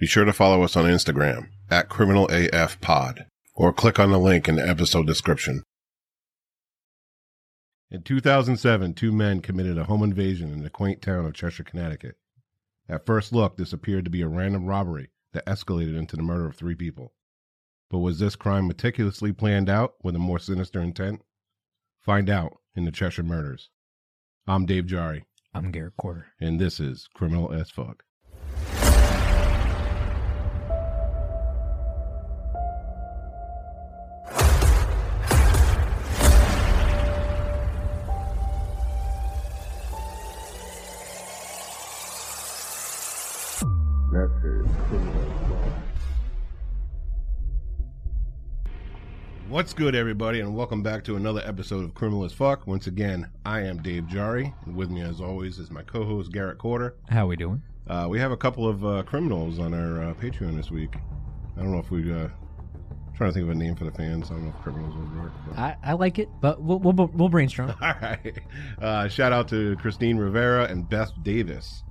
Be sure to follow us on Instagram at Criminal AF Pod or click on the link in the episode description. In 2007, two men committed a home invasion in the quaint town of Cheshire, Connecticut. At first look, this appeared to be a random robbery that escalated into the murder of three people. But was this crime meticulously planned out with a more sinister intent? Find out in the Cheshire Murders. I'm Dave Jarry, I'm Garrett Courter. and this is Criminal as Fuck. What's good, everybody, and welcome back to another episode of Criminal as Fuck. Once again, I am Dave Jarry, and with me, as always, is my co-host Garrett Courter. How are we doing? Uh, we have a couple of uh, criminals on our uh, Patreon this week. I don't know if we. Uh, trying to think of a name for the fans. I don't know if criminals would work. But... I, I like it, but we'll we'll, we'll brainstorm. All right. Uh, shout out to Christine Rivera and Beth Davis.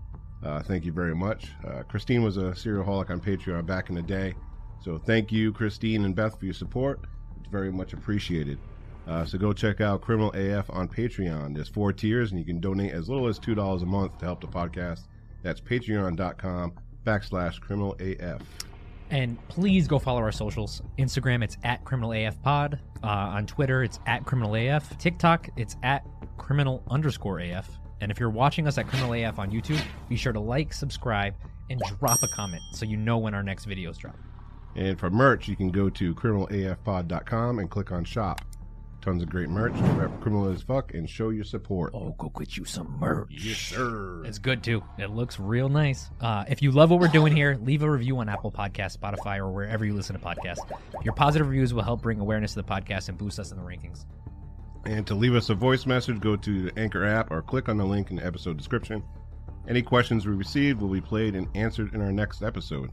Uh, thank you very much. Uh, Christine was a serial holic on Patreon back in the day. So thank you, Christine and Beth, for your support. Very much appreciated. Uh, so go check out Criminal AF on Patreon. There's four tiers, and you can donate as little as $2 a month to help the podcast. That's patreon.com backslash criminal AF. And please go follow our socials. Instagram, it's at Criminal AF Pod. Uh, on Twitter, it's at Criminal AF. TikTok, it's at Criminal underscore AF. And if you're watching us at Criminal AF on YouTube, be sure to like, subscribe, and drop a comment so you know when our next videos drop. And for merch, you can go to criminalafpod.com and click on shop. Tons of great merch rep criminal as fuck and show your support. Oh, go get you some merch. Yes, sir. It's good too. It looks real nice. Uh, if you love what we're doing here, leave a review on Apple Podcasts, Spotify, or wherever you listen to podcasts. Your positive reviews will help bring awareness to the podcast and boost us in the rankings. And to leave us a voice message, go to the Anchor app or click on the link in the episode description. Any questions we received will be played and answered in our next episode.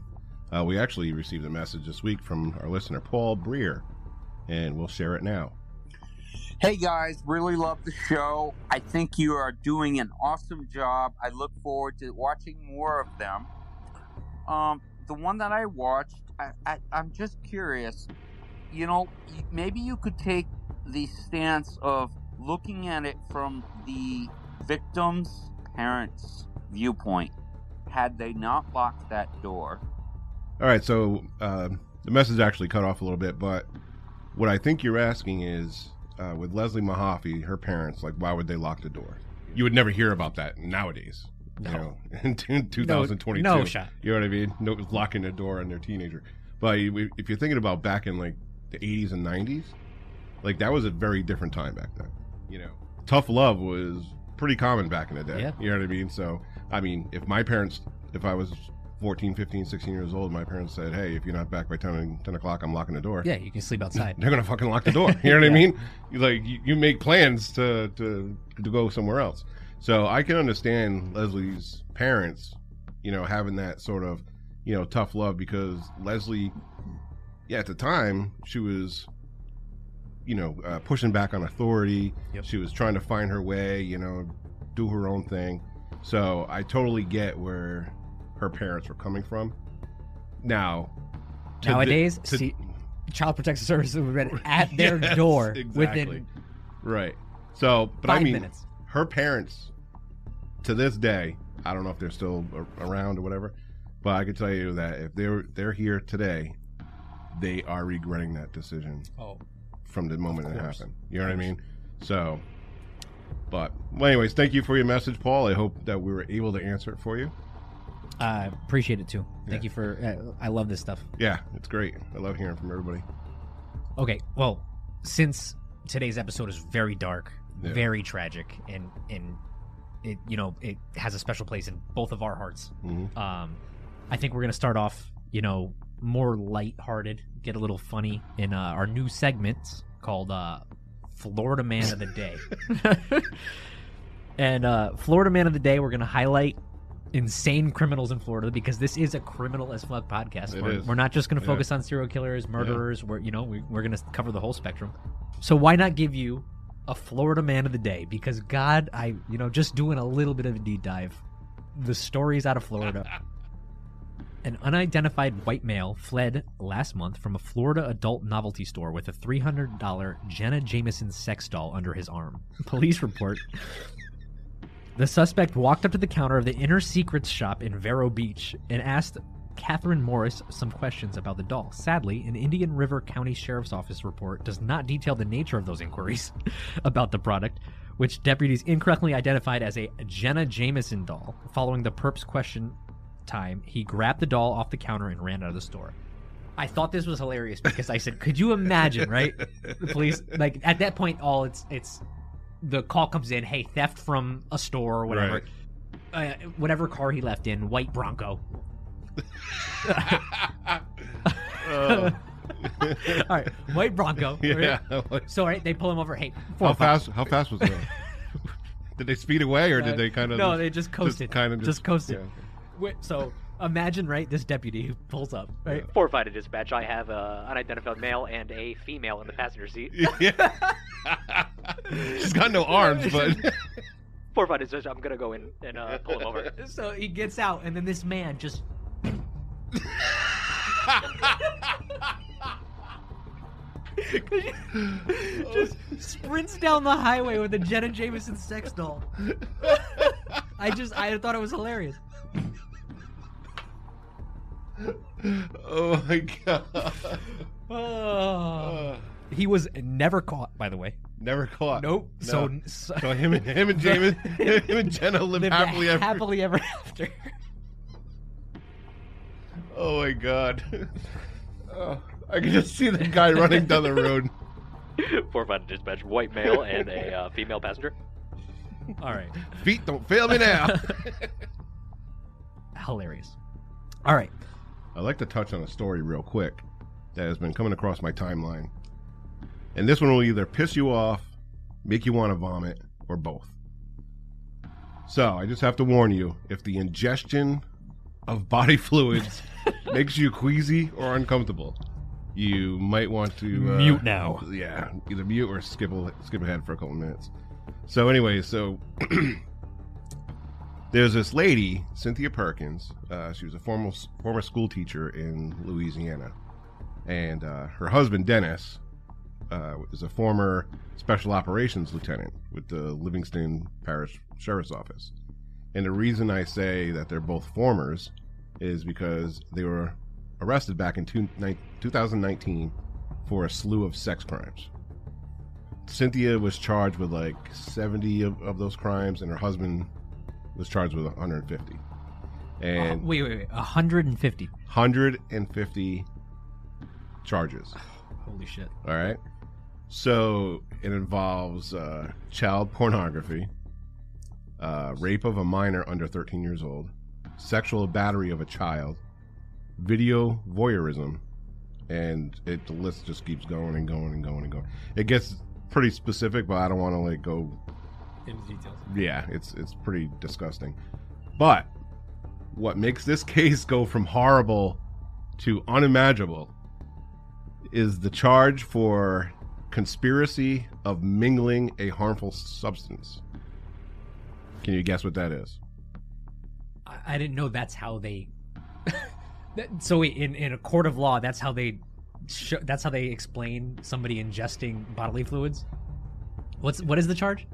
Uh, we actually received a message this week from our listener, Paul Breer, and we'll share it now. Hey guys, really love the show. I think you are doing an awesome job. I look forward to watching more of them. Um, the one that I watched, I, I, I'm just curious. You know, maybe you could take the stance of looking at it from the victim's parents' viewpoint. Had they not locked that door, All right, so uh, the message actually cut off a little bit, but what I think you're asking is uh, with Leslie Mahaffey, her parents, like, why would they lock the door? You would never hear about that nowadays. You No. know, in 2022. no shot. You know what I mean? No, locking the door on their teenager. But if you're thinking about back in like the 80s and 90s, like that was a very different time back then. You know, tough love was pretty common back in the day. Yeah. You know what I mean? So, I mean, if my parents, if I was 14, 15, 16 years old, my parents said, hey, if you're not back by 10, 10 o'clock, I'm locking the door. Yeah, you can sleep outside. They're gonna fucking lock the door. You know what I mean? You, like you, you make plans to, to to go somewhere else. So I can understand Leslie's parents, you know, having that sort of, you know, tough love because Leslie, yeah, at the time she was, you know, uh, pushing back on authority. Yep. She was trying to find her way, you know, do her own thing. So I totally get where her parents were coming from. Now, to the- Nowadays, to- see, Child Protective Services would have been at their Yes, door exactly. within Right. So, but five I mean, minutes. her parents, to this day, I don't know if they're still around or whatever, but I can tell you that if they're they're here today, they are regretting that decision Oh, from the moment it happened. You know what I mean? So, but well, anyways, thank you for your message, Paul. I hope that we were able to answer it for you. I appreciate it too. Thank Yeah. you for. Uh, I love this stuff. Yeah, it's great. I love hearing from everybody. Okay, well, since today's episode is very dark, Yeah. very tragic, and and it you know it has a special place in both of our hearts. hmm Um, I think we're gonna start off, you know, more lighthearted, get a little funny in uh, our new segment called uh, Florida Man of the Day. and uh, Florida Man of the Day, we're gonna highlight insane criminals in Florida because this is a criminal as fuck podcast. We're, we're not just gonna Yeah. focus on serial killers, murderers. We're you know we, we're gonna cover the whole spectrum. So why not give you a Florida Man of the Day? Because God, I you know just doing a little bit of a deep dive, the stories out of Florida An unidentified white male fled last month from a Florida adult novelty store with a $300 Jenna Jameson sex doll under his arm. Police report the suspect walked up to the counter of the Inner Secrets shop in Vero Beach and asked Catherine Morris some questions about the doll. Sadly, an Indian River County Sheriff's Office report does not detail the nature of those inquiries about the product, which deputies incorrectly identified as a Jenna Jameson doll. Following the perp's question time, he grabbed the doll off the counter and ran out of the store. I thought this was hilarious because I said, "Could you imagine?" Right? The police, like at that point, all it's it's the call comes in, "Hey, theft from a store or whatever." Uh, whatever car he left in, white Bronco. Oh. All right, white Bronco. yeah. So all right, they pull him over. Hey, four How fast? How fast was it? did they speed away, or did they kind of? No, they just coasted. kind of just, coasted. yeah. Wait, so imagine, right? This deputy who pulls up, right? Four five to dispatch. I have a unidentified male and a female in the passenger seat. Yeah. She's got no arms, but Four five to dispatch. I'm gonna go in and uh, pull him over. So he gets out, and then this man just just sprints down the highway with a Jenna Jameson sex doll. I just, I thought it was hilarious. Oh my god. Oh. He was never caught, by the way. Never caught. Nope. No. So, so So him and him and James, him and Jenna live lived happily ever. happily ever after. Oh my god. Oh, I can just see the guy running down the road. Four five dispatch. White male and a uh, female passenger. All right. Feet don't fail me now. Hilarious. All right. I'd like to touch on a story real quick that has been coming across my timeline. And this one will either piss you off, make you want to vomit, or both. So I just have to warn you if the ingestion of body fluids makes you queasy or uncomfortable, you might want to uh, Mute now. Yeah, either mute or skip a, skip ahead for a couple minutes. So anyway, so there's this lady, Cynthia Perkins. Uh, she was a former former school teacher in Louisiana, and uh, her husband Dennis uh, is a former special operations lieutenant with the Livingston Parish Sheriff's Office. And the reason I say that they're both formers is because they were arrested back in two, ni- 2019 for a slew of sex crimes. Cynthia was charged with like 70 of, of those crimes, and her husband was charged with 150. And Uh, wait, wait, wait. 150. 150 charges. Holy shit. All right. So it involves uh, child pornography, uh, rape of a minor under 13 years old, sexual battery of a child, video voyeurism, and it the list just keeps going and going and going and going. It gets pretty specific, but I don't want to like go. Into details. Yeah, it's it's pretty disgusting. But what makes this case go from horrible to unimaginable is the charge for conspiracy of mingling a harmful substance. Can you guess what that is? I, I didn't know that's how they. That- so in in a court of law, that's how they. Sh- that's how they explain somebody ingesting bodily fluids. What's what is the charge?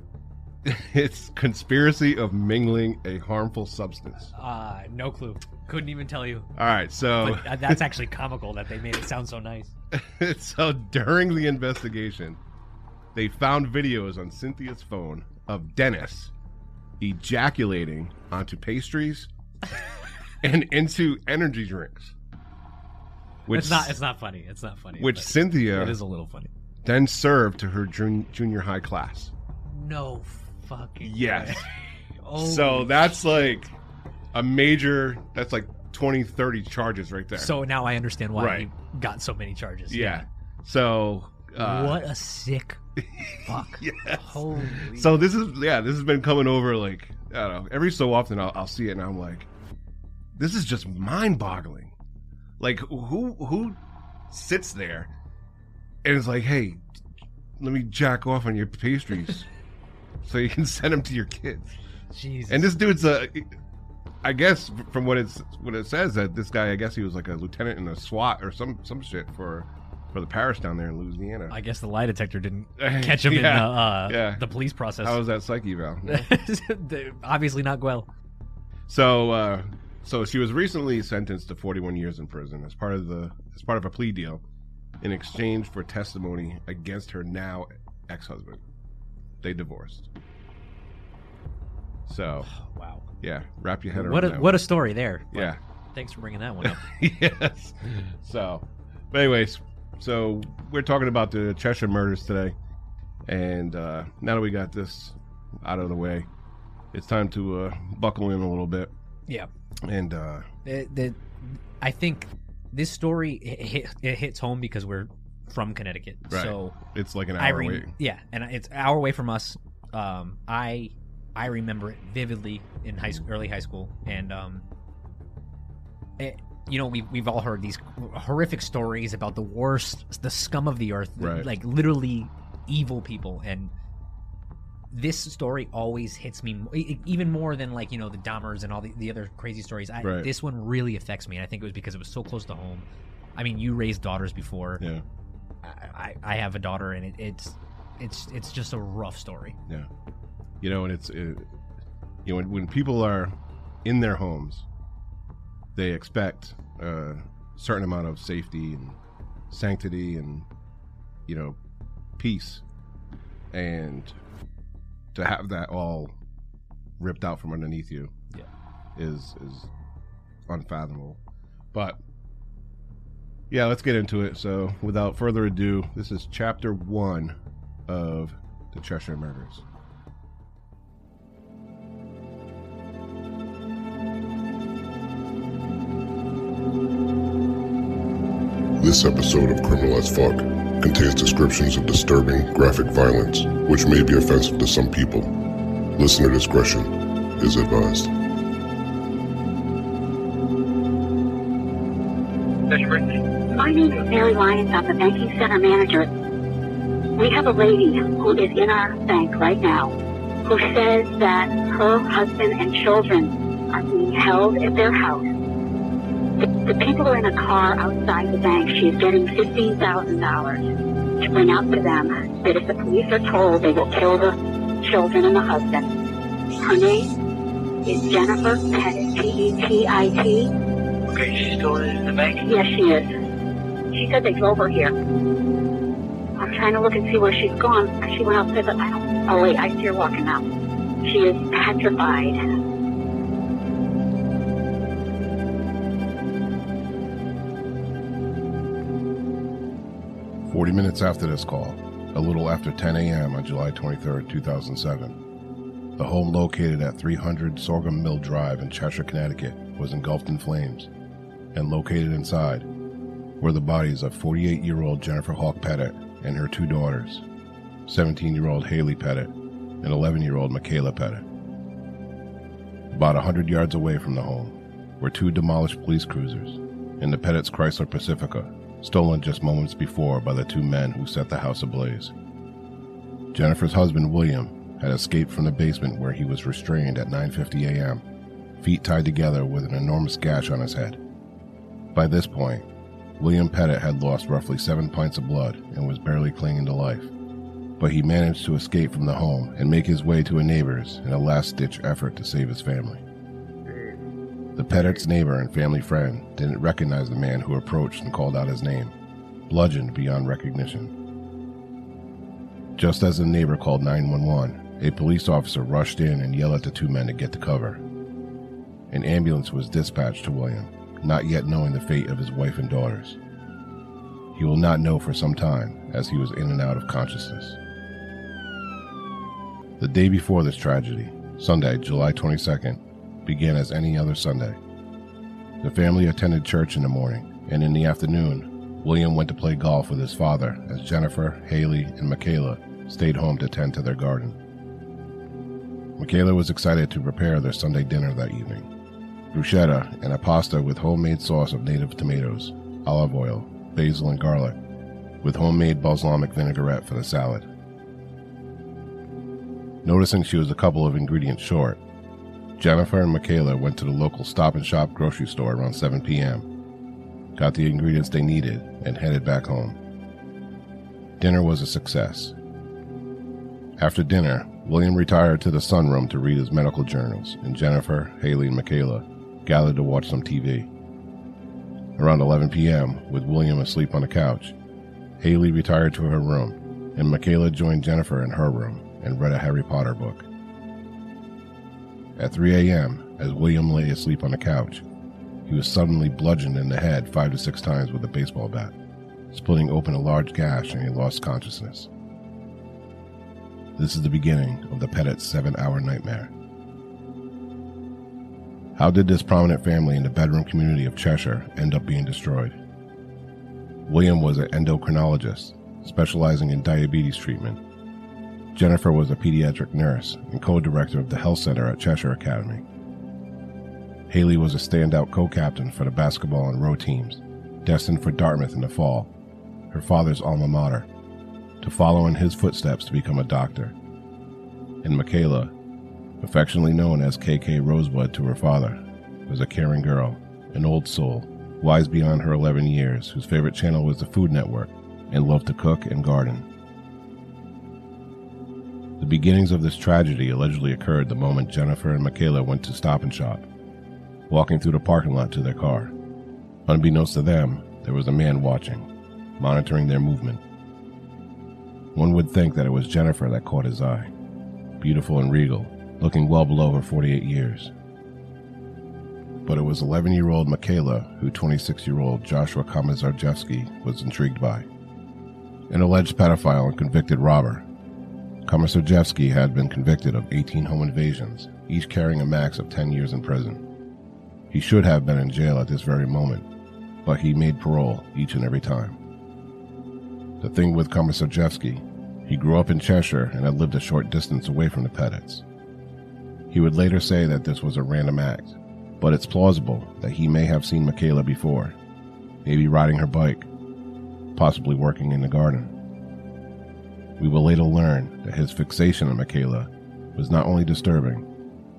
It's conspiracy of mingling a harmful substance. Uh, no clue. Couldn't even tell you. All right, so But uh, that's actually comical that they made it sound so nice. so during the investigation, they found videos on Cynthia's phone of Dennis ejaculating onto pastries and into energy drinks. Which it's not. It's not funny. It's not funny. which but Cynthia it is a little funny. then served to her jun- junior high class. No fucking. Yes. so that's like a major that's like 20 30 charges right there. So now I understand why Right. he got so many charges. yeah. So uh, what a sick fuck. Yes. Holy. So this is yeah, this has been coming over like I don't know. Every so often I'll, I'll see it and I'm like, this is just mind boggling. Like who who sits there and is like, hey, let me jack off on your pastries so you can send them to your kids. Jesus. And this dude's a I guess from what it's what it says that this guy, I guess he was like a lieutenant in a SWAT or some some shit for for the parish down there in Louisiana. I guess the lie detector didn't catch him in the, Yeah, uh, yeah. the police process. How was that psyche eval? Obviously not well. So, uh, so she was recently sentenced to 41 years in prison as part of the as part of a plea deal, in exchange for testimony against her now ex-husband. They divorced. So, Wow. yeah, wrap your head around What a that what a story there. one. yeah. Thanks for bringing that one up. yes. So, but anyways, so we're talking about the Cheshire murders today, and uh, now that we got this out of the way, it's time to uh, buckle in a little bit. yeah. And uh, The, the, I think this story it, hit, it hits home because we're from Connecticut. Right. So it's like an hour re- away. yeah, and it's an hour away from us. Um, I I remember it vividly in high school, early high school, and um, it, you know we've we've all heard these horrific stories about the worst, the scum of the earth, the- like literally evil people, and this story always hits me even more than like you know the Dahmers and all the, the other crazy stories. I, Right. This one really affects me, and I think it was because it was so close to home. I mean, you raised daughters before. Yeah, I, I have a daughter, and it, it's it's it's just a rough story. yeah. You know, and it's it, you know when, when people are in their homes, they expect a certain amount of safety and sanctity and you know peace, and to have that all ripped out from underneath you, Yeah. is is unfathomable. But yeah, let's get into it. So, without further ado, this is chapter one of the Cheshire Murders. This episode of Criminal as Fuck contains descriptions of disturbing, graphic violence, which may be offensive to some people. Listener discretion is advised. My name is Mary Lyons. I'm the banking center manager. We have a lady who is in our bank right now who says that her husband and children are being held at their house. The, the people are in a car outside the bank. She is getting $15,000 to bring out to them that if the police are told, they will kill the children and the husband. Her name is Jennifer Petit, P-E-T-I-T. Okay, she's still in the bank? Yes, she is. She said they drove her here. I'm trying to look and see where she's gone. She went outside, but I don't. Oh wait, I see her walking out. She is petrified. Forty minutes after this call, a little after 10 a.m. on July 23, 2007, the home located at 300 Sorghum Mill Drive in Cheshire, Connecticut, was engulfed in flames, and located inside were the bodies of 48 year old Jennifer Hawke Petit and her two daughters, 17 year old Hayley Petit and 11 year old Michaela Petit. About a hundred yards away from the home were two demolished police cruisers and the Petit's Chrysler Pacifica, stolen just moments before by the two men who set the house ablaze. Jennifer's husband William had escaped from the basement where he was restrained at 9:50 a.m., feet tied together with an enormous gash on his head. By this point, William Petit had lost roughly 7 pints of blood and was barely clinging to life. But he managed to escape from the home and make his way to a neighbor's in a last-ditch effort to save his family. The Petit's neighbor and family friend didn't recognize the man who approached and called out his name, bludgeoned beyond recognition. Just as the neighbor called 911, a police officer rushed in and yelled at the two men to get to cover. An ambulance was dispatched to William, not yet knowing the fate of his wife and daughters. He will not know for some time as he was in and out of consciousness. The day before this tragedy, Sunday, July 22nd, began as any other Sunday. The family attended church in the morning, and in the afternoon, William went to play golf with his father as Jennifer, Hayley, and Michaela stayed home to tend to their garden. Michaela was excited to prepare their Sunday dinner that evening bruschetta and a pasta with homemade sauce of native tomatoes, olive oil, basil, and garlic, with homemade balsamic vinaigrette for the salad. Noticing she was a couple of ingredients short, Jennifer and Michaela went to the local stop and shop grocery store around 7 p.m., got the ingredients they needed, and headed back home. Dinner was a success. After dinner, William retired to the sunroom to read his medical journals, and Jennifer, Hayley, and Michaela gathered to watch some TV. Around 11 p.m., with William asleep on the couch, Hayley retired to her room, and Michaela joined Jennifer in her room and read a Harry Potter book. At 3 a.m., as William lay asleep on the couch, he was suddenly bludgeoned in the head five to six times with a baseball bat, splitting open a large gash and he lost consciousness. This is the beginning of the Petit's seven hour nightmare. How did this prominent family in the bedroom community of Cheshire end up being destroyed? William was an endocrinologist, specializing in diabetes treatment. Jennifer was a pediatric nurse and co director of the health center at Cheshire Academy. Hayley was a standout co captain for the basketball and row teams, destined for Dartmouth in the fall, her father's alma mater, to follow in his footsteps to become a doctor. And Michaela, affectionately known as KK Rosebud to her father, was a caring girl, an old soul, wise beyond her 11 years, whose favorite channel was the Food Network and loved to cook and garden. The beginnings of this tragedy allegedly occurred the moment Jennifer and Michaela went to Stop and Shop, walking through the parking lot to their car. Unbeknownst to them, there was a man watching, monitoring their movement. One would think that it was Jennifer that caught his eye, beautiful and regal, looking well below her 48 years. But it was 11 year old Michaela who 26 year old Joshua Komisarjevsky was intrigued by. An alleged pedophile and convicted robber, Komisarjevsky had been convicted of 18 home invasions, each carrying a max of 10 years in prison. He should have been in jail at this very moment, but he made parole each and every time. The thing with Komisarjevsky, he grew up in Cheshire and had lived a short distance away from the Petits. He would later say that this was a random act, but it's plausible that he may have seen Michaela before, maybe riding her bike, possibly working in the garden. We will later learn that his fixation on Michaela was not only disturbing,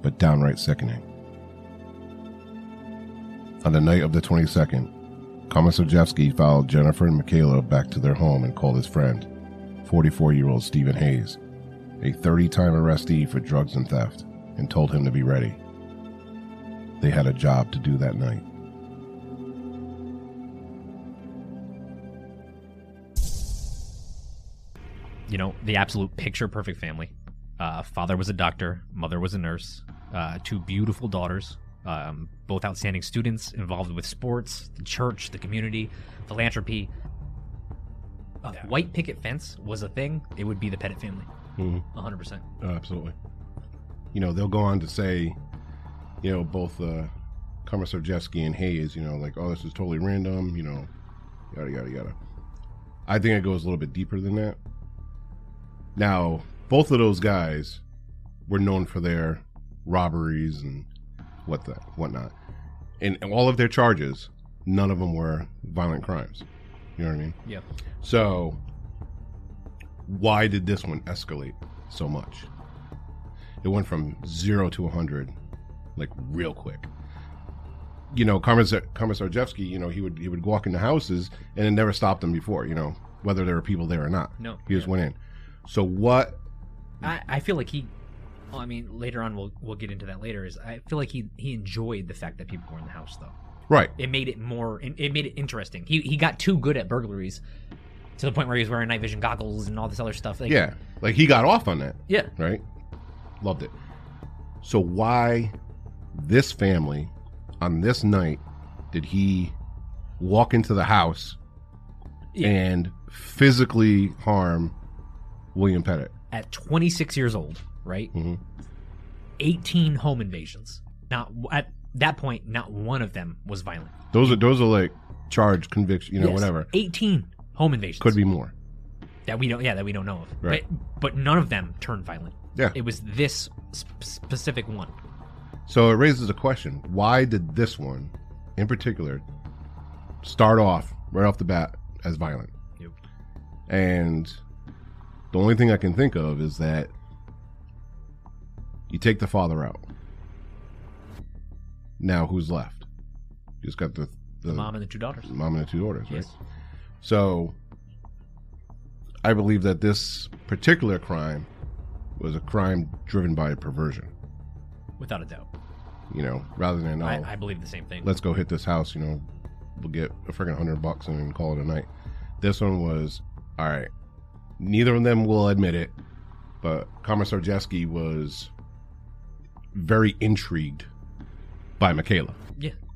but downright sickening. On the night of the 22nd, Komisarjevsky followed Jennifer and Michaela back to their home and called his friend, 44 year old Stephen Hayes, a 30 time arrestee for drugs and theft, and told him to be ready. They had a job to do that night. you know, the absolute picture perfect family. Uh, father was a doctor, mother was a nurse, uh, two beautiful daughters, um, both outstanding students involved with sports, the church, the community, philanthropy. A white picket fence was a thing, it would be the Petit family. Mhm. 100%. Oh, absolutely. You know, they'll go on to say, you know, both uh, Komisarjevsky and Hayes, you know, like, oh, this is totally random, you know, yada, yada, yada. I think it goes a little bit deeper than that. Now, both of those guys were known for their robberies and what the whatnot. And all of their charges, none of them were violent crimes. You know what I mean? Yeah. So, why did this one escalate so much? It went from zero to 100, like real quick. You know, Komisar- Komisarjevsky, you know, he would he would walk into houses and it never stopped him before. You know, whether there were people there or not. No. he just went in. So what? I, I feel like he. Well, I mean, later on we'll we'll get into that later. Is I feel like he he enjoyed the fact that people were in the house though. Right. It made it more. It made it interesting. He he got too good at burglaries, to the point where he was wearing night vision goggles and all this other stuff. Like, Yeah, like he got off on that. yeah. right? Loved it. So why this family on this night did he walk into the house Yeah. and physically harm William Petit? At 26 years old, right? Mhm. 18 home invasions. Not at that point, not one of them was violent. Those are those are like charge conviction, you know, Yes, whatever. 18 home invasions. Could be more. that we don't. Yeah, that we don't know of. Right. But but none of them turned violent. Yeah. It was this sp- specific one. So it raises a question: Why did this one, in particular, start off right off the bat as violent? Yep. And the only thing I can think of is that you take the father out, now who's left? You just got the The mom and the two daughters. mom and the two daughters, right? Yes. So I believe that this particular crime was a crime driven by a perversion. Without a doubt. You know, rather than oh, I, I believe the same thing. let's go hit this house. You know, we'll get a freaking hundred bucks and call it a night. This one was all right. Neither of them will admit it, but Komisarjevsky was very intrigued by Michaela.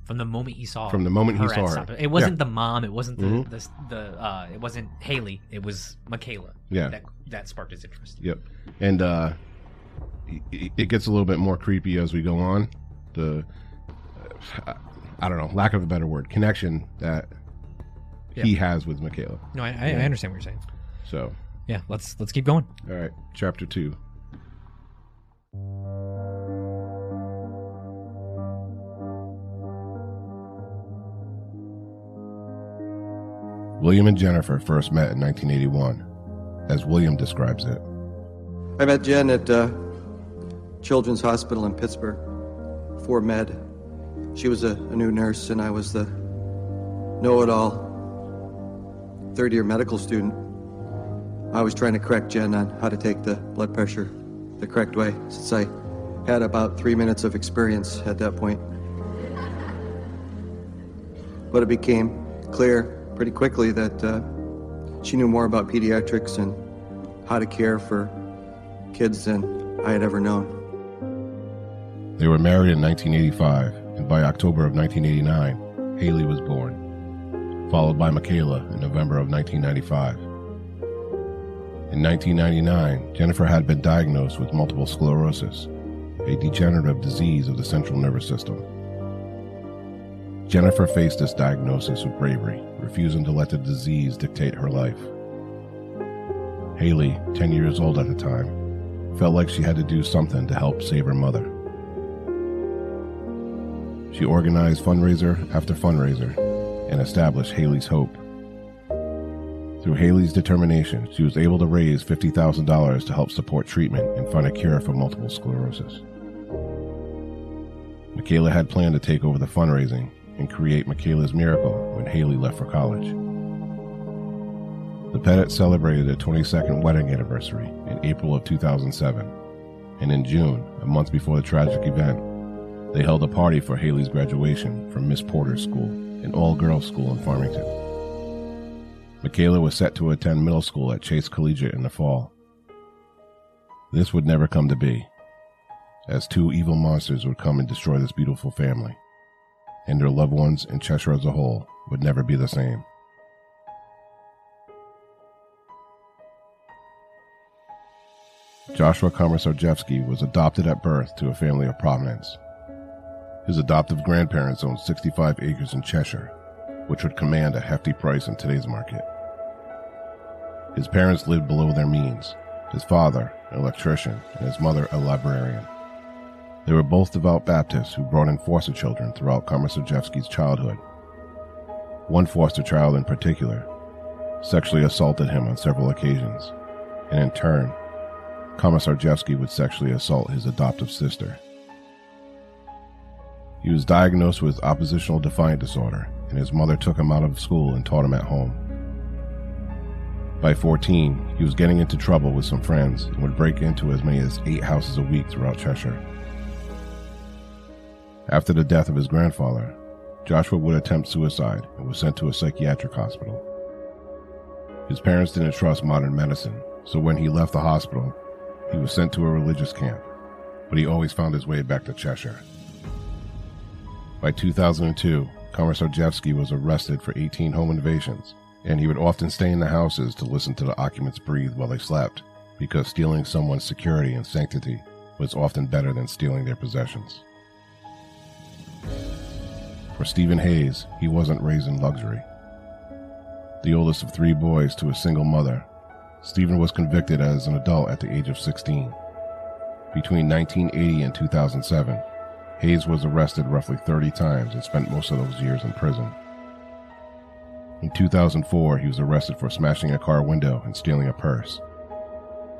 Yeah. From the moment he saw From the moment he saw her. Stop It. Wasn't the mom. It wasn't the Mhm. the, the uh, it wasn't Hayley. It was Michaela. Yeah. That that sparked his interest. Yep. And uh it, gets a little bit more creepy as we go on. The I don't know, lack of a better word, connection that he has with Michaela. No, I, I, I understand what you're saying. So, Yeah. Let's let's keep going. all right, chapter 2. William and Jennifer first met in 1981, as William describes it. I met Jen at uh, Children's Hospital in Pittsburgh for med. She was a, a new nurse, and I was the know it all third year medical student. I was trying to correct Jen on how to take the blood pressure the correct way, since I had about three minutes of experience at that point. But it became clear pretty quickly that uh, she knew more about pediatrics and how to care for kids than I had ever known. They were married in 1985, and by October of 1989, Hayley was born, followed by Michaela in November of 1995. In 1999, Jennifer had been diagnosed with multiple sclerosis, a degenerative disease of the central nervous system. Jennifer faced this diagnosis with bravery, refusing to let the disease dictate her life. Hayley, 10 years old at the time, felt like she had to do something to help save her mother. She organized fundraiser after fundraiser and established Hayley's Hope. Through Hayley's determination, she was able to raise $50,000 to help support treatment and find a cure for multiple sclerosis. Michaela had planned to take over the fundraising and create Michaela's Miracle when Hayley left for college. The Petit celebrated their 22nd wedding anniversary in April of 2007, and in June, a month before the tragic event, they held a party for Hayley's graduation from Miss Porter's school, an all girls school in Farmington. Michaela was set to attend middle school at Chase Collegiate in the fall. This would never come to be, as two evil monsters would come and destroy this beautiful family, and their loved ones and Cheshire as a whole would never be the same. Joshua Komisarjevsky was adopted at birth to a family of prominence. His adoptive grandparents owned 65 acres in Cheshire, which would command a hefty price in today's market. His parents lived below their means, his father, an electrician, and his mother, a librarian. They were both devout Baptists who brought in foster children throughout Komisarjevsky's childhood. One foster child in particular sexually assaulted him on several occasions, and in turn, Komisarjevsky would sexually assault his adoptive sister. He was diagnosed with oppositional defiant disorder, and his mother took him out of school and taught him at home. By 14, he was getting into trouble with some friends and would break into as many as eight houses a week throughout Cheshire. After the death of his grandfather, Joshua would attempt suicide and was sent to a psychiatric hospital. His parents didn't trust modern medicine, so when he left the hospital, he was sent to a religious camp, but he always found his way back to Cheshire. By 2002, Komisarjevsky was arrested for 18 home invasions, and he would often stay in the houses to listen to the occupants breathe while they slept, because stealing someone's security and sanctity was often better than stealing their possessions. For Stephen Hayes, he wasn't raised in luxury. The oldest of three boys to a single mother, Stephen was convicted as an adult at the age of 16. Between 1980 and 2007, Hayes was arrested roughly 30 times and spent most of those years in prison. In 2004, he was arrested for smashing a car window and stealing a purse.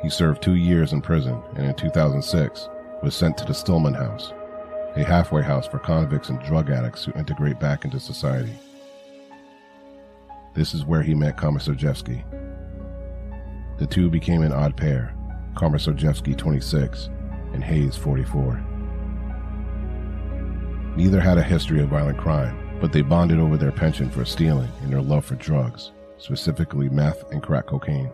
He served two years in prison and in 2006 was sent to the Stillman House, a halfway house for convicts and drug addicts who integrate back into society. This is where he met Komisarjevsky. The two became an odd pair, Komisarjevsky 26 and Hayes 44. Neither had a history of violent crime, but they bonded over their penchant for stealing and their love for drugs, specifically meth and crack cocaine.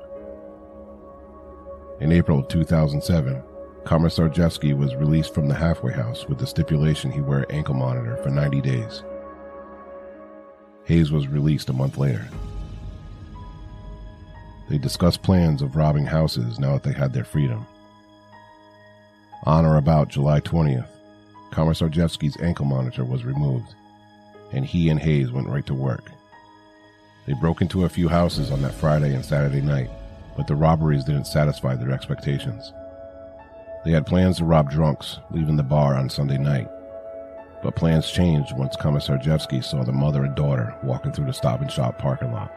In April of 2007, Komisarjevsky was released from the halfway house with the stipulation he wear an ankle monitor for 90 days. Hayes was released a month later. They discussed plans of robbing houses now that they had their freedom. On or about July 20th, Komisarjevsky's ankle monitor was removed, and he and Hayes went right to work. They broke into a few houses on that Friday and Saturday night, but the robberies didn't satisfy their expectations. They had plans to rob drunks, leaving the bar on Sunday night. But plans changed once Komisarjevsky saw the mother and daughter walking through the stop and shop parking lot.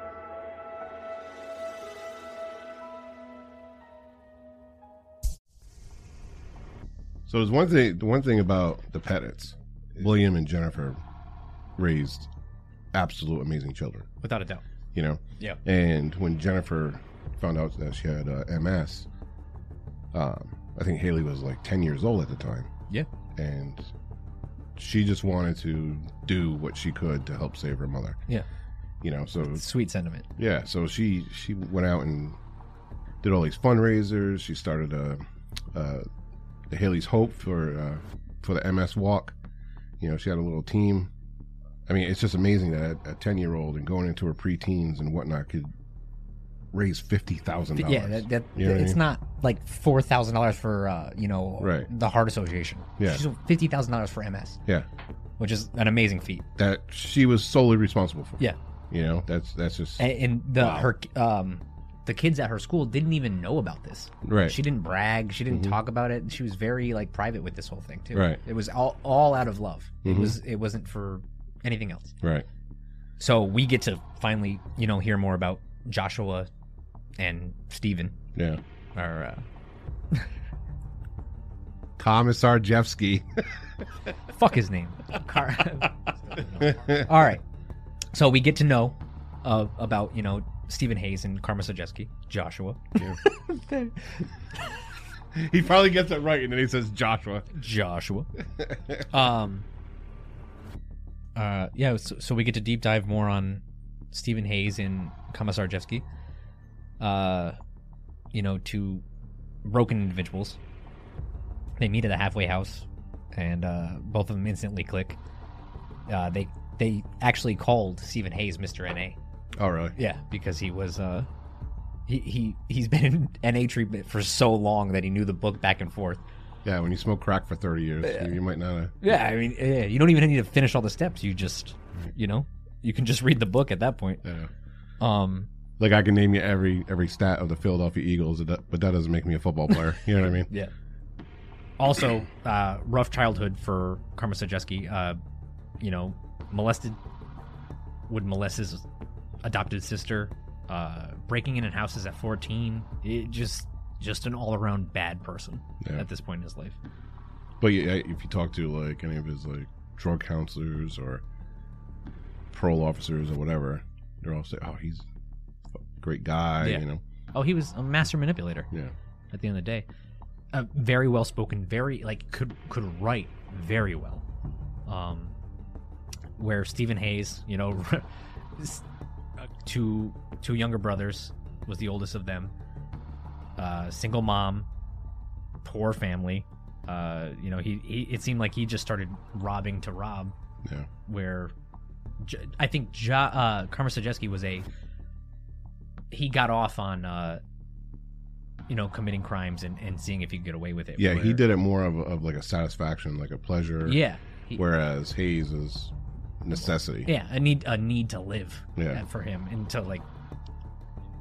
So there's one thing. The one thing about the Petits, William and Jennifer raised absolute amazing children. Without a doubt. You know. Yeah. And when Jennifer found out that she had uh, MS, um, I think Hayley was like 10 years old at the time, Yeah. and she just wanted to do what she could to help save her mother. Yeah. You know, so Sweet sentiment. yeah, so she she went out and did all these fundraisers. She started a, uh Hayley's Hope for uh, for the MS Walk. You know, she had a little team. I mean, it's just amazing that a ten year old and going into her preteens and whatnot could raise fifty thousand dollars. Yeah, that, that You know what I it's mean? not like four thousand dollars for uh, you know Right. the Heart Association. Yeah. She's fifty thousand dollars for MS, Yeah, which is an amazing feat. that she was solely responsible for. Yeah, You know, that's that's just and, and the Wow. her um the kids at her school didn't even know about this. right. She didn't brag. She didn't Mhm. talk about it. She was very like private with this whole thing too. Right. It was all all out of love. It Mhm. was it wasn't for anything else. right. So we get to finally you know hear more about Joshua and Stephen. Yeah. Or uh, Komisarjevsky. fuck his name. Car- All right. So we get to know uh, about, you know, Stephen Hayes and Karma Sojeski, Joshua. he probably gets it right, and then he says Joshua. Joshua. um uh yeah, so, so we get to deep dive more on Stephen Hayes and Komisarjevsky. Uh you know, two broken individuals. They meet at a halfway house and uh both of them instantly click. Uh they they actually called Stephen Hayes Mr. NA. Oh, really? Yeah, because he was uh he, he he's been in NA treatment for so long that he knew the book back and forth. Yeah, when you smoke crack for 30 years, Yeah. you, you might not have. Yeah, I mean, yeah, you don't even need to finish all the steps. You just, you know, you can just read the book at that point. Yeah. Um, Like, I can name you every every stat of the Philadelphia Eagles, but that- doesn't make me a football player. You know what I mean? yeah. Also, uh, rough childhood for Karma Sojeski. Uh, you know, molested, would molest his adopted sister, uh, breaking in in houses at 14. It just, just an all around bad person Yeah. at this point in his life. But yeah, if you talk to like any of his like drug counselors or parole officers or whatever, they're all say, "Oh, he's great guy." Yeah. You know? Oh, he was a master manipulator. Yeah. at the end of the day. Uh, very well spoken, very like could could write very well. Um, where Stephen Hayes, you know, uh, two two younger brothers was the oldest of them. Uh, single mom, poor family. Uh, you know, he, he it seemed like he just started robbing to rob. Yeah. Where J- I think ja, uh, Karma Sojeski was a he got off on uh, you know committing crimes and, and seeing if he could get away with it. Yeah, he did it more of, of like a satisfaction, like a pleasure. Yeah, he- Whereas Hayes is necessity. yeah, a need a need to live. Yeah. uh, for him and to like,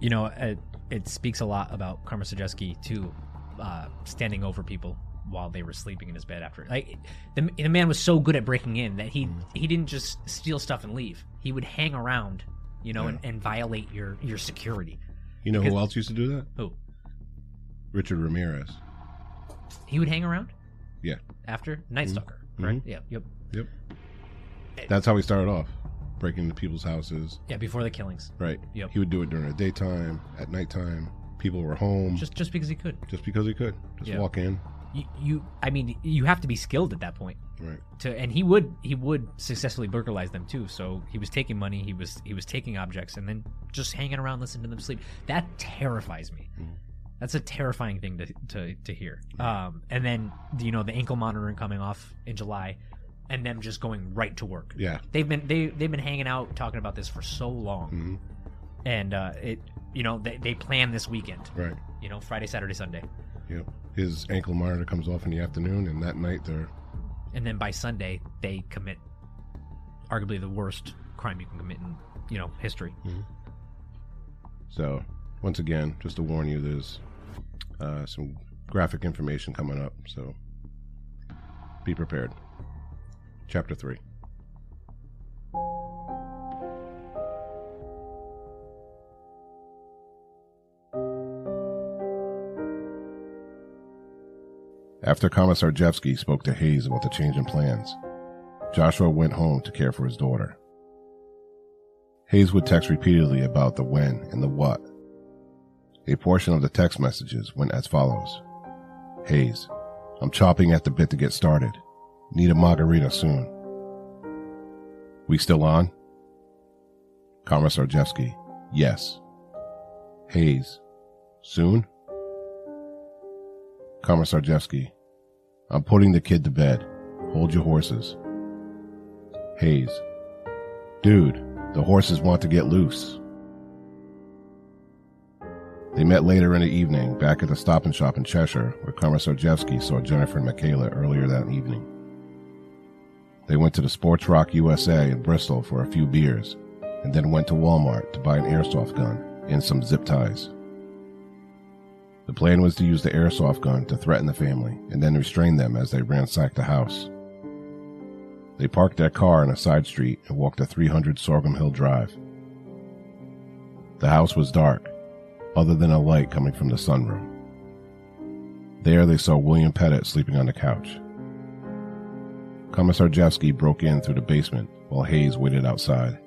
you know, it, it speaks a lot about Karma Sojeski too, uh, standing over people while they were sleeping in his bed after. Like the, the man was so good at breaking in that he Mm. he didn't just steal stuff and leave. He would hang around, you know, Yeah. and, and violate your your security. You know Because- who else used to do that? Who Richard Ramirez. he would hang around Yeah. after Night Mhm. Stalker. correct? Mhm. Yeah, yep. Yep. That's how he started off, breaking into people's houses. Yeah, before the killings. Right. Yep. He would do it during the daytime, at nighttime. People were home Just just because he could. just because he could. Just Yeah. walk in. You, you I mean, you have to be skilled at that point. Right. To and he would he would successfully burglarize them too. So he was taking money, he was he was taking objects and then just hanging around listening to them sleep. That terrifies me. Mhm. That's a terrifying thing to to, to hear. Um, and then you know the ankle monitoring coming off in July, and them just going right to work. Yeah. They've been they they've been hanging out talking about this for so long, hmm and uh, it you know they they plan this weekend. Right. You know Friday, Saturday, Sunday, Yep. His ankle monitor comes off in the afternoon, and that night they're and then by Sunday they commit arguably the worst crime you can commit in you know history. So, once again, just to warn you, there's uh, some graphic information coming up, so be prepared. Chapter 3. After Commissar spoke to Hayes about the change in plans, Joshua went home to care for his daughter. Hayes would text repeatedly about the when and the what. A portion of the text messages went as follows Hayes, I'm chopping at the bit to get started. Need a margarita soon. We still on? Commissar yes. Hayes, soon? Commissar I'm putting the kid to bed. Hold your horses. Hayes, dude, the horses want to get loose. They met later in the evening back at the stop and shop in Cheshire, where Komisarjevsky saw Jennifer and Michaela earlier that evening. They went to the Sports Rock USA in Bristol for a few beers, and then went to Walmart to buy an airsoft gun and some zip ties. The plan was to use the airsoft gun to threaten the family and then restrain them as they ransacked the house. They parked their car in a side street and walked to 300 Sorghum Mill Drive. The house was dark, other than a light coming from the sunroom. There they saw William Petit sleeping on the couch. Komisarjevsky broke in through the basement while Hayes waited outside.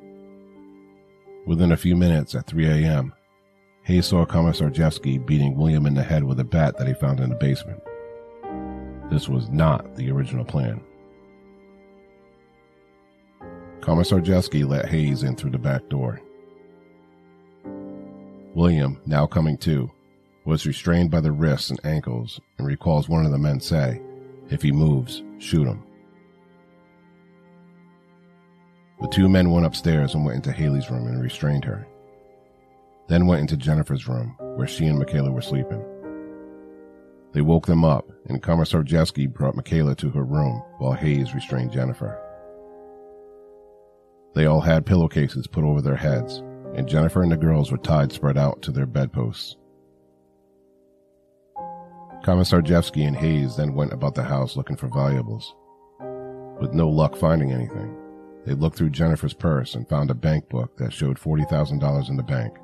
Within a few minutes at 3 a.m., Hayes saw Commissar beating William in the head with a bat that he found in the basement. This was not the original plan. Commissar let Hayes in through the back door. William, now coming to, was restrained by the wrists and ankles and recalls one of the men say, If he moves, shoot him. The two men went upstairs and went into Hayley's room and restrained her. Then went into Jennifer's room, where she and Michaela were sleeping. They woke them up, and Komisarjevsky brought Michaela to her room while Hayes restrained Jennifer. They all had pillowcases put over their heads, and Jennifer and the girls were tied spread out to their bedposts. Komisarjevsky and Hayes then went about the house looking for valuables. With no luck finding anything, they looked through Jennifer's purse and found a bank book that showed $40,000 in the bank.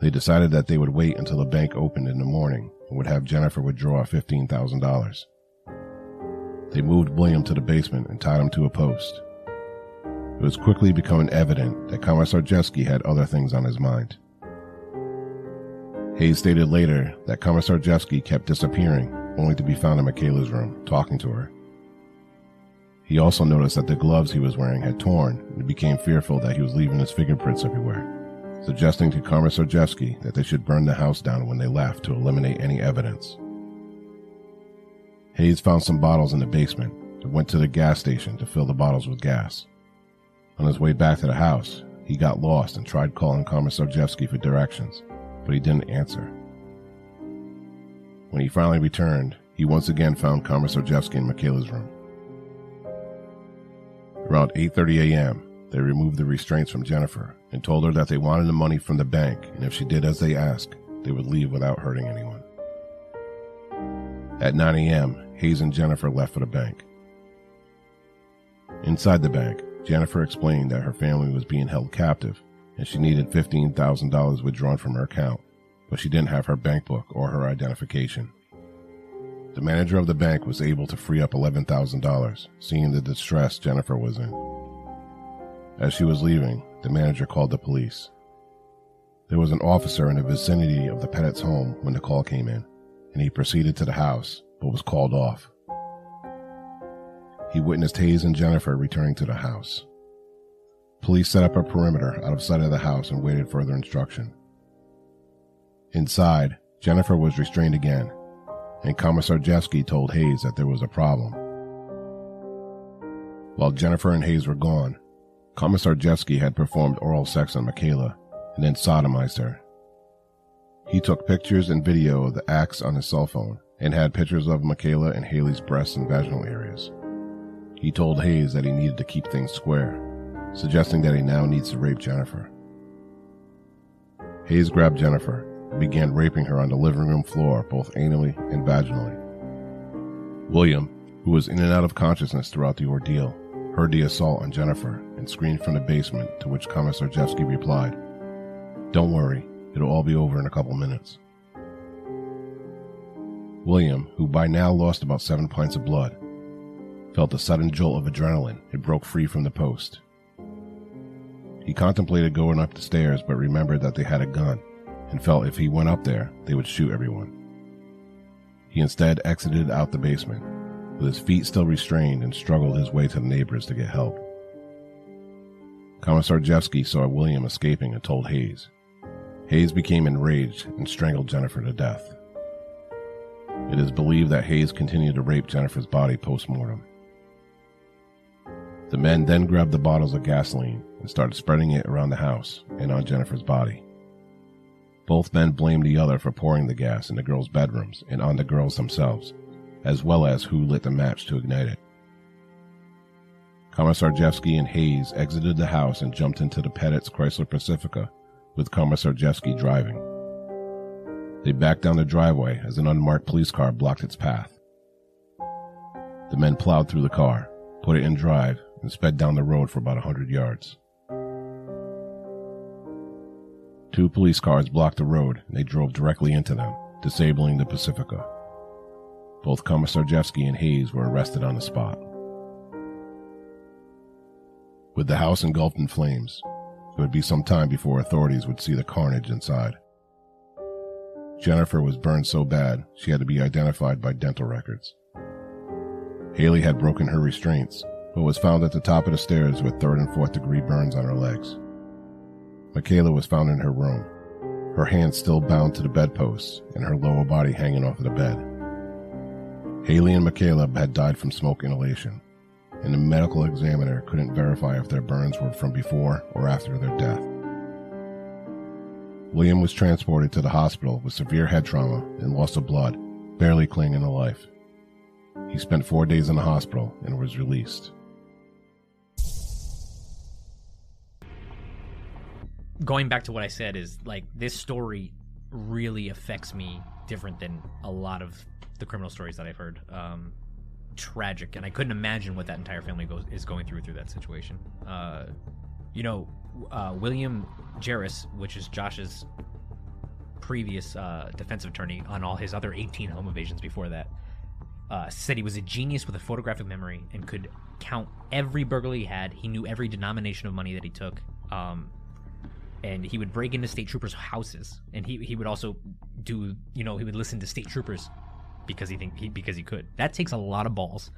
They decided that they would wait until the bank opened in the morning and would have Jennifer withdraw $15,000. They moved William to the basement and tied him to a post. It was quickly becoming evident that Komisarjevsky had other things on his mind. Hayes stated later that Komisarjevsky kept disappearing, only to be found in Michaela's room, talking to her. He also noticed that the gloves he was wearing had torn and became fearful that he was leaving his fingerprints everywhere, suggesting to Komisarjevsky that they should burn the house down when they left to eliminate any evidence. Hayes found some bottles in the basement and went to the gas station to fill the bottles with gas. On his way back to the house, he got lost and tried calling Komisarjevsky for directions, but he didn't answer. When he finally returned, he once again found Komisarjevsky in Michaela's room. Around 8:30 a.m., they removed the restraints from Jennifer and told her that they wanted the money from the bank, and if she did as they asked, they would leave without hurting anyone. At 9 a.m., Hayes and Jennifer left for the bank. Inside the bank, Jennifer explained that her family was being held captive and she needed $15,000 withdrawn from her account, but she didn't have her bank book or her identification. The manager of the bank was able to free up $11,000, seeing the distress Jennifer was in. As she was leaving, the manager called the police. There was an officer in the vicinity of the Petit's home when the call came in, and he proceeded to the house, but was called off. He witnessed Hayes and Jennifer returning to the house. Police set up a perimeter out of sight of the house and waited further instruction. Inside, Jennifer was restrained again, and Komisarjevsky told Hayes that there was a problem. While Jennifer and Hayes were gone, Komisarjevsky had performed oral sex on Michaela and then sodomized her. He took pictures and video of the acts on his cell phone and had pictures of Michaela and Hayley's breasts and vaginal areas. He told Hayes that he needed to keep things square, suggesting that he now needs to rape Jennifer. Hayes grabbed Jennifer and began raping her on the living room floor, both anally and vaginally. William, who was in and out of consciousness throughout the ordeal, heard the assault on Jennifer and screamed from the basement, to which Komisarjevsky replied, Don't worry, it'll all be over in a couple minutes. William, who by now lost about seven pints of blood, felt a sudden jolt of adrenaline and broke free from the post. He contemplated going up the stairs, but remembered that they had a gun and felt if he went up there, they would shoot everyone. He instead exited out the basement, with his feet still restrained, and struggled his way to the neighbors to get help. Komisarjevsky saw William escaping and told Hayes. Hayes became enraged and strangled Jennifer to death. It is believed that Hayes continued to rape Jennifer's body post mortem. The men then grabbed the bottles of gasoline and started spreading it around the house and on Jennifer's body. Both men blamed the other for pouring the gas in the girls' bedrooms and on the girls themselves, as well as who lit the match to ignite it. Komisarjevsky and Hayes exited the house and jumped into the Petit's Chrysler Pacifica, with Komisarjevsky driving. They backed down the driveway as an unmarked police car blocked its path. The men plowed through the car, put it in drive, and sped down the road for about a hundred yards. Two police cars blocked the road and they drove directly into them, disabling the Pacifica. Both Komisarjevsky and Hayes were arrested on the spot. With the house engulfed in flames, it would be some time before authorities would see the carnage inside. Jennifer was burned so bad she had to be identified by dental records. Hayley had broken her restraints, but was found at the top of the stairs with third and fourth degree burns on her legs. Michaela was found in her room, her hands still bound to the bedposts and her lower body hanging off of the bed. Hayley and Michaela had died from smoke inhalation, and the medical examiner couldn't verify if their burns were from before or after their death. William was transported to the hospital with severe head trauma and loss of blood, barely clinging to life. He spent four days in the hospital and was released. going back to what I said is like this story really affects me different than a lot of the criminal stories that I've heard. Um, tragic, and I couldn't imagine what that entire family goes is going through through that situation. Uh, you know, uh, William Gerace, which is Josh's previous uh, defensive attorney on all his other 18 home evasions before that, uh, said he was a genius with a photographic memory and could count every burglary he had. He knew every denomination of money that he took. Um, and he would break into state troopers' houses, and he he would also do you know he would listen to state troopers because he think he because he could. That takes a lot of balls,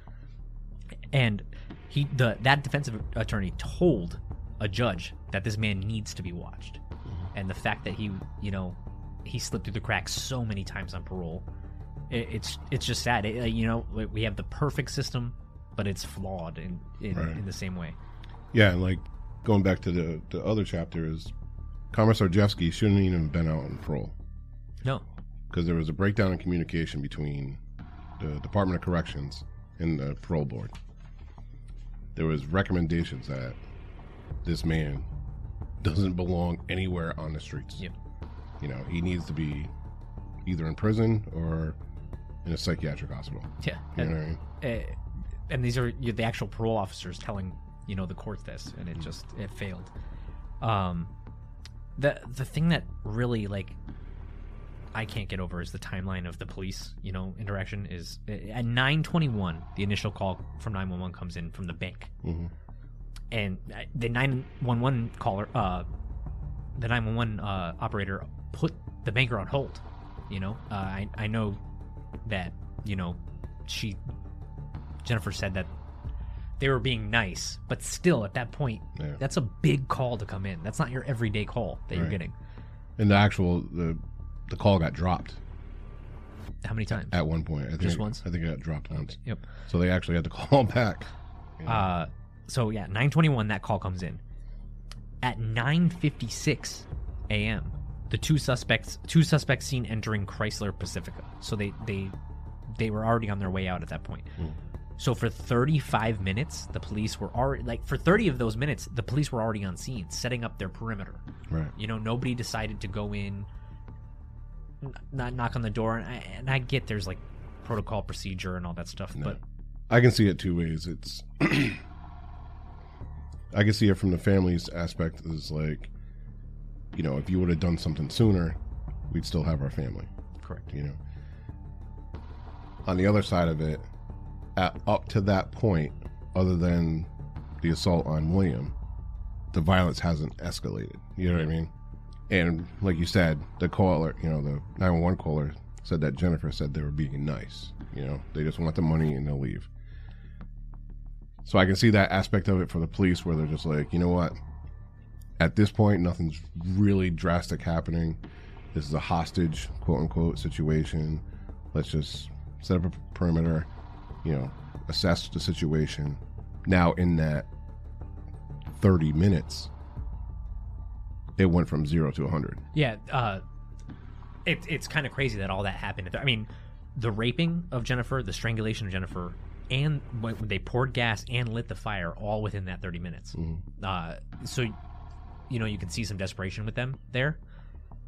and he the that defensive attorney told a judge that this man needs to be watched, mm-hmm. and the fact that he you know he slipped through the cracks so many times on parole, it, it's it's just sad. It, you know we have the perfect system, but it's flawed in in, Right. in the same way. Yeah, and like going back to the, the other chapter is Komisarjevsky shouldn't even have been out on parole No, because there was a breakdown in communication between the Department of Corrections and the parole board. There was recommendations that this man doesn't belong anywhere on the streets. Yep. You know, he needs to be either in prison or in a psychiatric hospital. yeah, You know what I mean? uh, and these are the actual parole officers telling you know the court this, and it just it failed. Um, the the thing that really like I can't get over is the timeline of the police, you know, interaction is at 9:21 the initial call from 911 comes in from the bank. Mhm. And uh, the 911 caller uh the 911 uh operator put the banker on hold, you know. Uh, I I know that, you know, she Jennifer said that they were being nice, but still at that point Yeah. that's a big call to come in. That's not your everyday call that you're getting. And the actual the the call got dropped How many times? at one point. I think Just it- once? I think it got dropped once. Yep. So they actually had to call back. Uh, so yeah, 9:21 that call comes in. At 9:56 a.m., the two suspects two suspects seen entering Chrysler Pacifica. So they they they were already on their way out at that point. Hmm. So for 35 minutes, the police were already like for 30 of those minutes, the police were already on scene, setting up their perimeter. right. You know, nobody decided to go in, not knock on the door, and I, and I get there's like protocol procedure and all that stuff, No. but I can see it two ways. It's I can see it from the family's aspect is like, you know, if you would have done something sooner, we'd still have our family. correct. You know. On the other side of it, at, up to that point, other than the assault on William, the violence hasn't escalated. You know what I mean? And like you said, the caller, you know, the 911 caller said that Jennifer said they were being nice. You know, they just want the money and they'll leave. So I can see that aspect of it for the police where they're just like, you know what? At this point, nothing's really drastic happening. This is a hostage, quote unquote, situation. Let's just set up a perimeter, you know, assess the situation. Now, in that 30 minutes, it went from zero to 100. Yeah, uh, it, it's kind of crazy that all that happened. I mean, the raping of Jennifer, the strangulation of Jennifer, and when they poured gas and lit the fire, all within that 30 minutes. Mhm. Uh, so, you know, you can see some desperation with them there,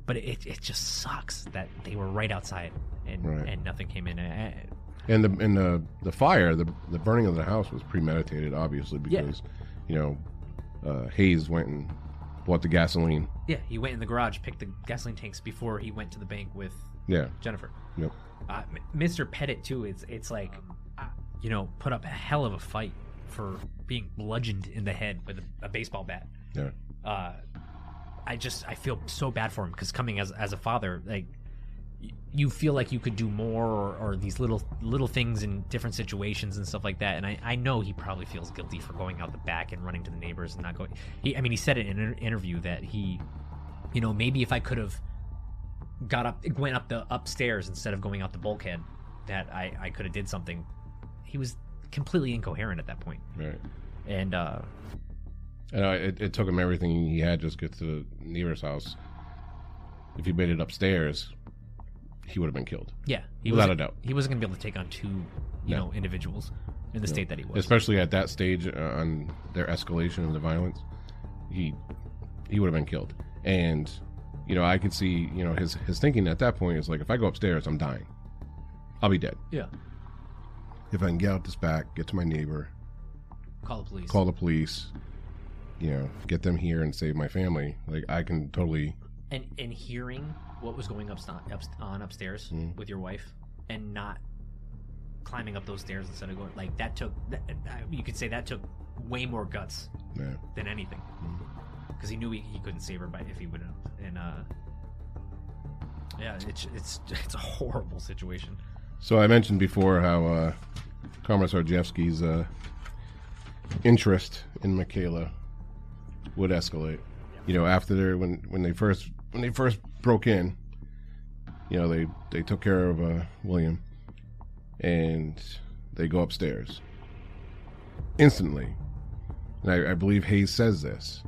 but it, it just sucks that they were right outside and, Right. and nothing came in. And the and the the fire, the the burning of the house was premeditated, obviously, Yeah. because you know uh, Hayes went and bought the gasoline. yeah, he went in the garage, picked the gasoline tanks before he went to the bank with Yeah, Jennifer. Yep. Uh, Mr. Petit too. It's it's like, uh, you know, put up a hell of a fight for being bludgeoned in the head with a, a baseball bat. yeah, Uh, I just I feel so bad for him because coming as as a father, like you feel like you could do more or, or these little little things in different situations and stuff like that. And I, I know he probably feels guilty for going out the back and running to the neighbors and not going. He, I mean, he said it in an interview that he, you know, maybe if I could have got up, went up the upstairs instead of going out the bulkhead, that I I could have did something. He was completely incoherent at that point, right. and uh, And uh, it, it took him everything he had just to get to the nearest house. If he made it upstairs, he would have been killed. yeah, he Without a doubt. he wasn't gonna be able to take on two, you No. know, individuals in the No. state that he was. Especially at that stage uh, on their escalation of the violence, he he would have been killed. And you know, I could see you know his his thinking at that point is like, if I go upstairs, I'm dying. I'll be dead. yeah, If I can get out this back, get to my neighbor, call the police. call the police, you know, get them here and save my family. Like I can totally, and and hearing what was going up, up on upstairs Mm. with your wife, and not climbing up those stairs instead of going like that took. That, you could say that took way more guts yeah, than anything, Mm. because he knew he, he couldn't save her by if he went up. And uh, yeah, it's it's it's a horrible situation. So I mentioned before how uh, Komisarjevsky's uh, interest in Michaela would escalate. You know, after they when when they first when they first broke in, you know they they took care of uh, William, and they go upstairs instantly. And I, I believe Hayes says this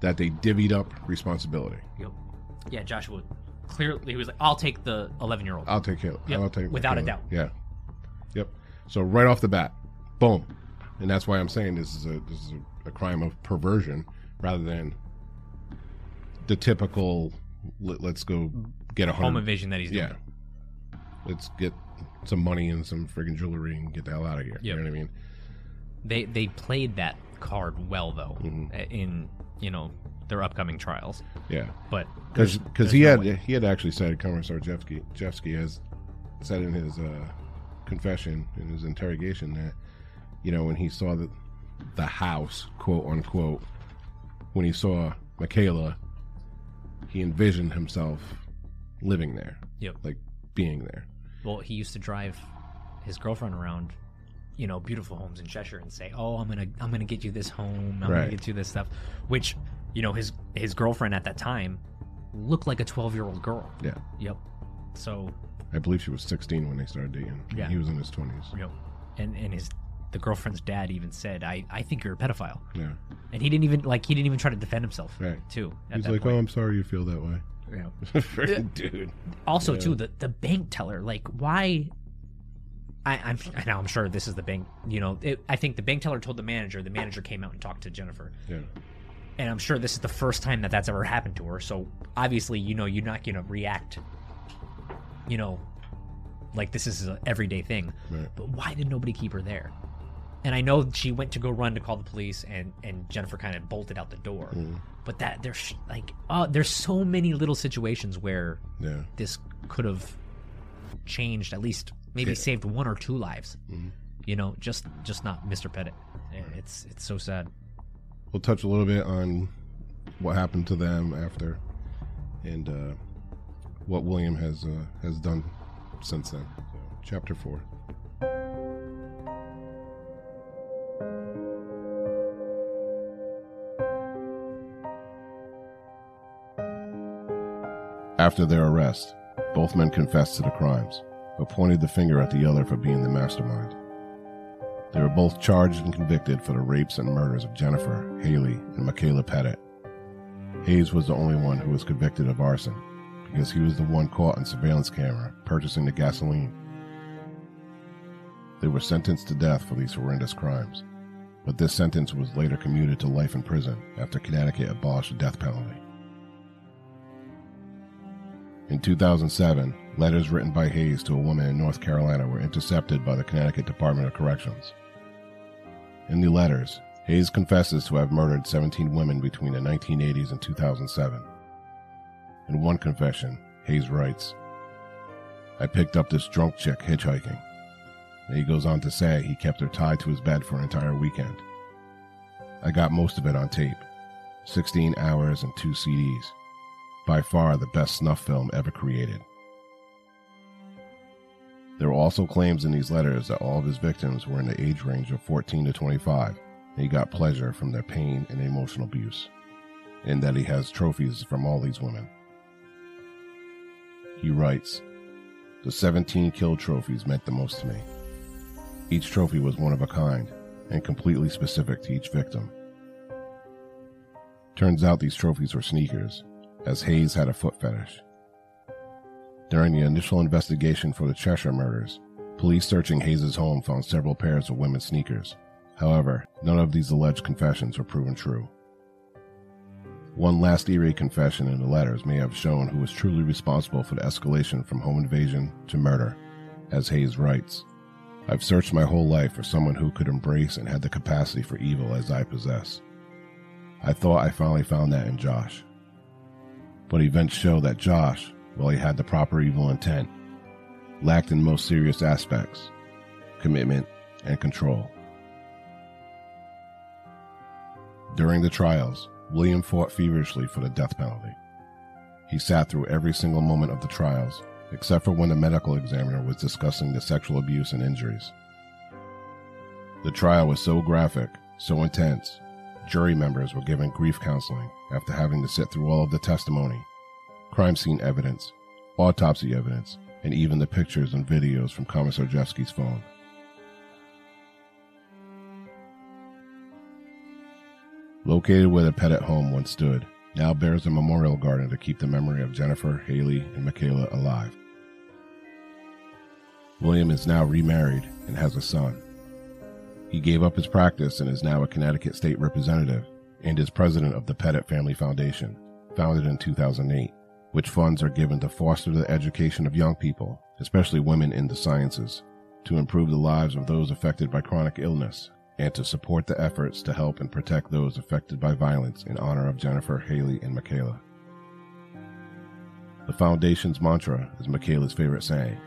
that they divvied up responsibility. Yep. Yeah, Joshua clearly he was like, "I'll take the 11 year old." I'll take care. Yep, I'll take without a doubt. Yeah. Yep. So right off the bat, boom, and that's why I'm saying this is a this is a, a crime of perversion rather than the typical. Let, let's go get a Home invasion that he's doing. Yeah. Let's get some money and some friggin' jewelry and get the hell out of here. You know what I mean? They they played that card well though. Mhm. uh, In you know their upcoming trials. Yeah, But because there's he no had way. he had actually said Komisarjevsky Jeffsky has said in his uh, confession in his interrogation that you know when he saw the the house quote unquote when he saw Michaela he envisioned himself living there Yep. like being there Well, he used to drive his girlfriend around, you know, beautiful homes in Cheshire and say, "Oh, I'm gonna, I'm gonna get you this home. I'm Right. gonna get you this stuff," which, you know, his his girlfriend at that time looked like a 12 year old girl. yeah Yep. So, I believe she was 16 when they started dating Yeah. he was in his 20s yep. And and his the girlfriend's dad even said, "I I think you're a pedophile," yeah and he didn't even like he didn't even try to defend himself. right Too. At he's that like point. oh I'm sorry you feel that way Yeah. Uh, dude also Yeah. too the the bank teller like why I, I'm I know I'm sure this is the bank you know it, I think the bank teller told the manager the manager came out and talked to Jennifer yeah and I'm sure this is the first time that that's ever happened to her so obviously you know you're not gonna react you know like this is an everyday thing right but why did nobody keep her there and I know she went to go run to call the police and and Jennifer kind of bolted out the door Mhm. but that there's like oh there's so many little situations where yeah this could have changed at least maybe Yeah. saved one or two lives Mhm. you know just just not mr Petit it's it's so sad we'll touch a little bit on what happened to them after and uh, what William has uh, has done since then. So, chapter four. After their arrest, both men confessed to the crimes, but pointed the finger at the other for being the mastermind. They were both charged and convicted for the rapes and murders of Jennifer, Hayley, and Michaela Petit. Hayes was the only one who was convicted of arson because he was the one caught on surveillance camera purchasing the gasoline. They were sentenced to death for these horrendous crimes, but this sentence was later commuted to life in prison after Connecticut abolished the death penalty. In 2007, letters written by Hayes to a woman in North Carolina were intercepted by the Connecticut Department of Corrections. In the letters, Hayes confesses to have murdered 17 women between the 1980s and 2007. In one confession, Hayes writes, I picked up this drunk chick hitchhiking. And he goes on to say he kept her tied to his bed for an entire weekend. I got most of it on tape 16 hours and two CDs. By far the best snuff film ever created. There were also claims in these letters that all of his victims were in the age range of 14 to 25, and he got pleasure from their pain and emotional abuse, and that he has trophies from all these women. He writes, The 17 kill trophies meant the most to me. Each trophy was one of a kind and completely specific to each victim. Turns out these trophies were sneakers, as Hayes had a foot fetish. During the initial investigation for the Cheshire murders, police searching Hayes' home found several pairs of women's sneakers. However, none of these alleged confessions were proven true. One last eerie confession in the letters may have shown who was truly responsible for the escalation from home invasion to murder, as Hayes writes. I've searched my whole life for someone who could embrace and had the capacity for evil as I possess. I thought I finally found that in Josh. But events show that Josh, while he had the proper evil intent, lacked in most serious aspects commitment and control. During the trials, William fought feverishly for the death penalty. He sat through every single moment of the trials, except for when the medical examiner was discussing the sexual abuse and injuries. The trial was so graphic, so intense, jury members were given grief counseling after having to sit through all of the testimony, crime scene evidence, autopsy evidence, and even the pictures and videos from Komisarjevsky's phone. Located where the Petit home once stood, now bears a memorial garden to keep the memory of Jennifer, Hayley, and Michaela alive. William is now remarried and has a son. He gave up his practice and is now a Connecticut state representative and is president of the Petit Family Foundation, founded in 2008, which funds are given to foster the education of young people, especially women in the sciences, to improve the lives of those affected by chronic illness and to support the efforts to help and protect those affected by violence in honor of Jennifer, Hayley, and Michaela. The Foundation's mantra is Michaela's favorite saying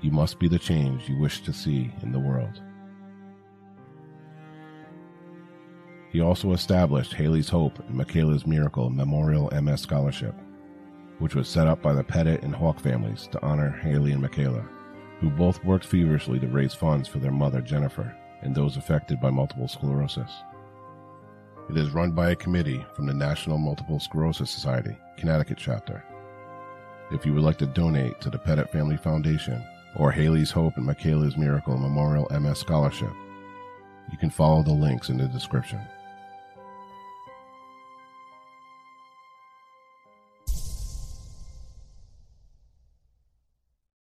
You must be the change you wish to see in the world. He also established Hayley's Hope and Michaela's Miracle Memorial MS Scholarship, which was set up by the Petit and Hawke families to honor Hayley and Michaela, who both worked feverishly to raise funds for their mother, Jennifer, and those affected by multiple sclerosis. It is run by a committee from the National Multiple Sclerosis Society, Connecticut chapter. If you would like to donate to the Petit Family Foundation or Hayley's Hope and Michaela's Miracle Memorial MS Scholarship, you can follow the links in the description.